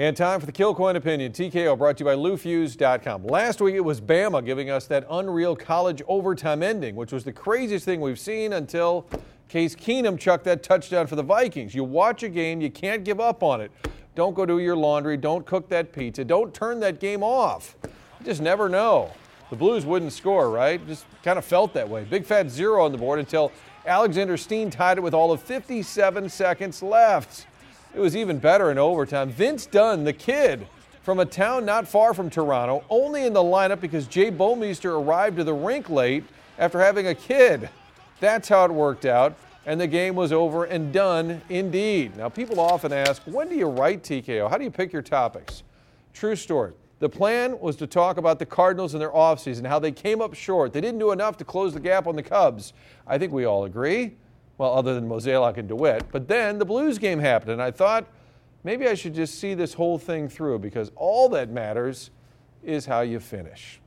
And time for the Kilcoyne Opinion. TKO brought to you by LouFusz.com. Last week it was Bama giving us that unreal college overtime ending, which was the craziest thing we've seen until Case Keenum chucked that touchdown for the Vikings. You watch a game, you can't give up on it. Don't go do your laundry, don't cook that pizza, don't turn that game off. You just never know. The Blues wouldn't score, right? Just kind of felt that way. Big fat zero on the board until Alexander Steen tied it with all of 57 seconds left. It was even better in overtime. Vince Dunn, the kid from a town not far from Toronto, only in the lineup because Jay Bouwmeester arrived to the rink late after having a kid. That's how it worked out, and the game was over and done indeed. Now, people often ask, when do you write TKO? How do you pick your topics? True story. The plan was to talk about the Cardinals and their offseason, how they came up short. They didn't do enough to close the gap on the Cubs. I think we all agree well, other than Mozeliak and DeWitt. But then the Blues game happened, and I thought maybe I should just see this whole thing through because all that matters is how you finish.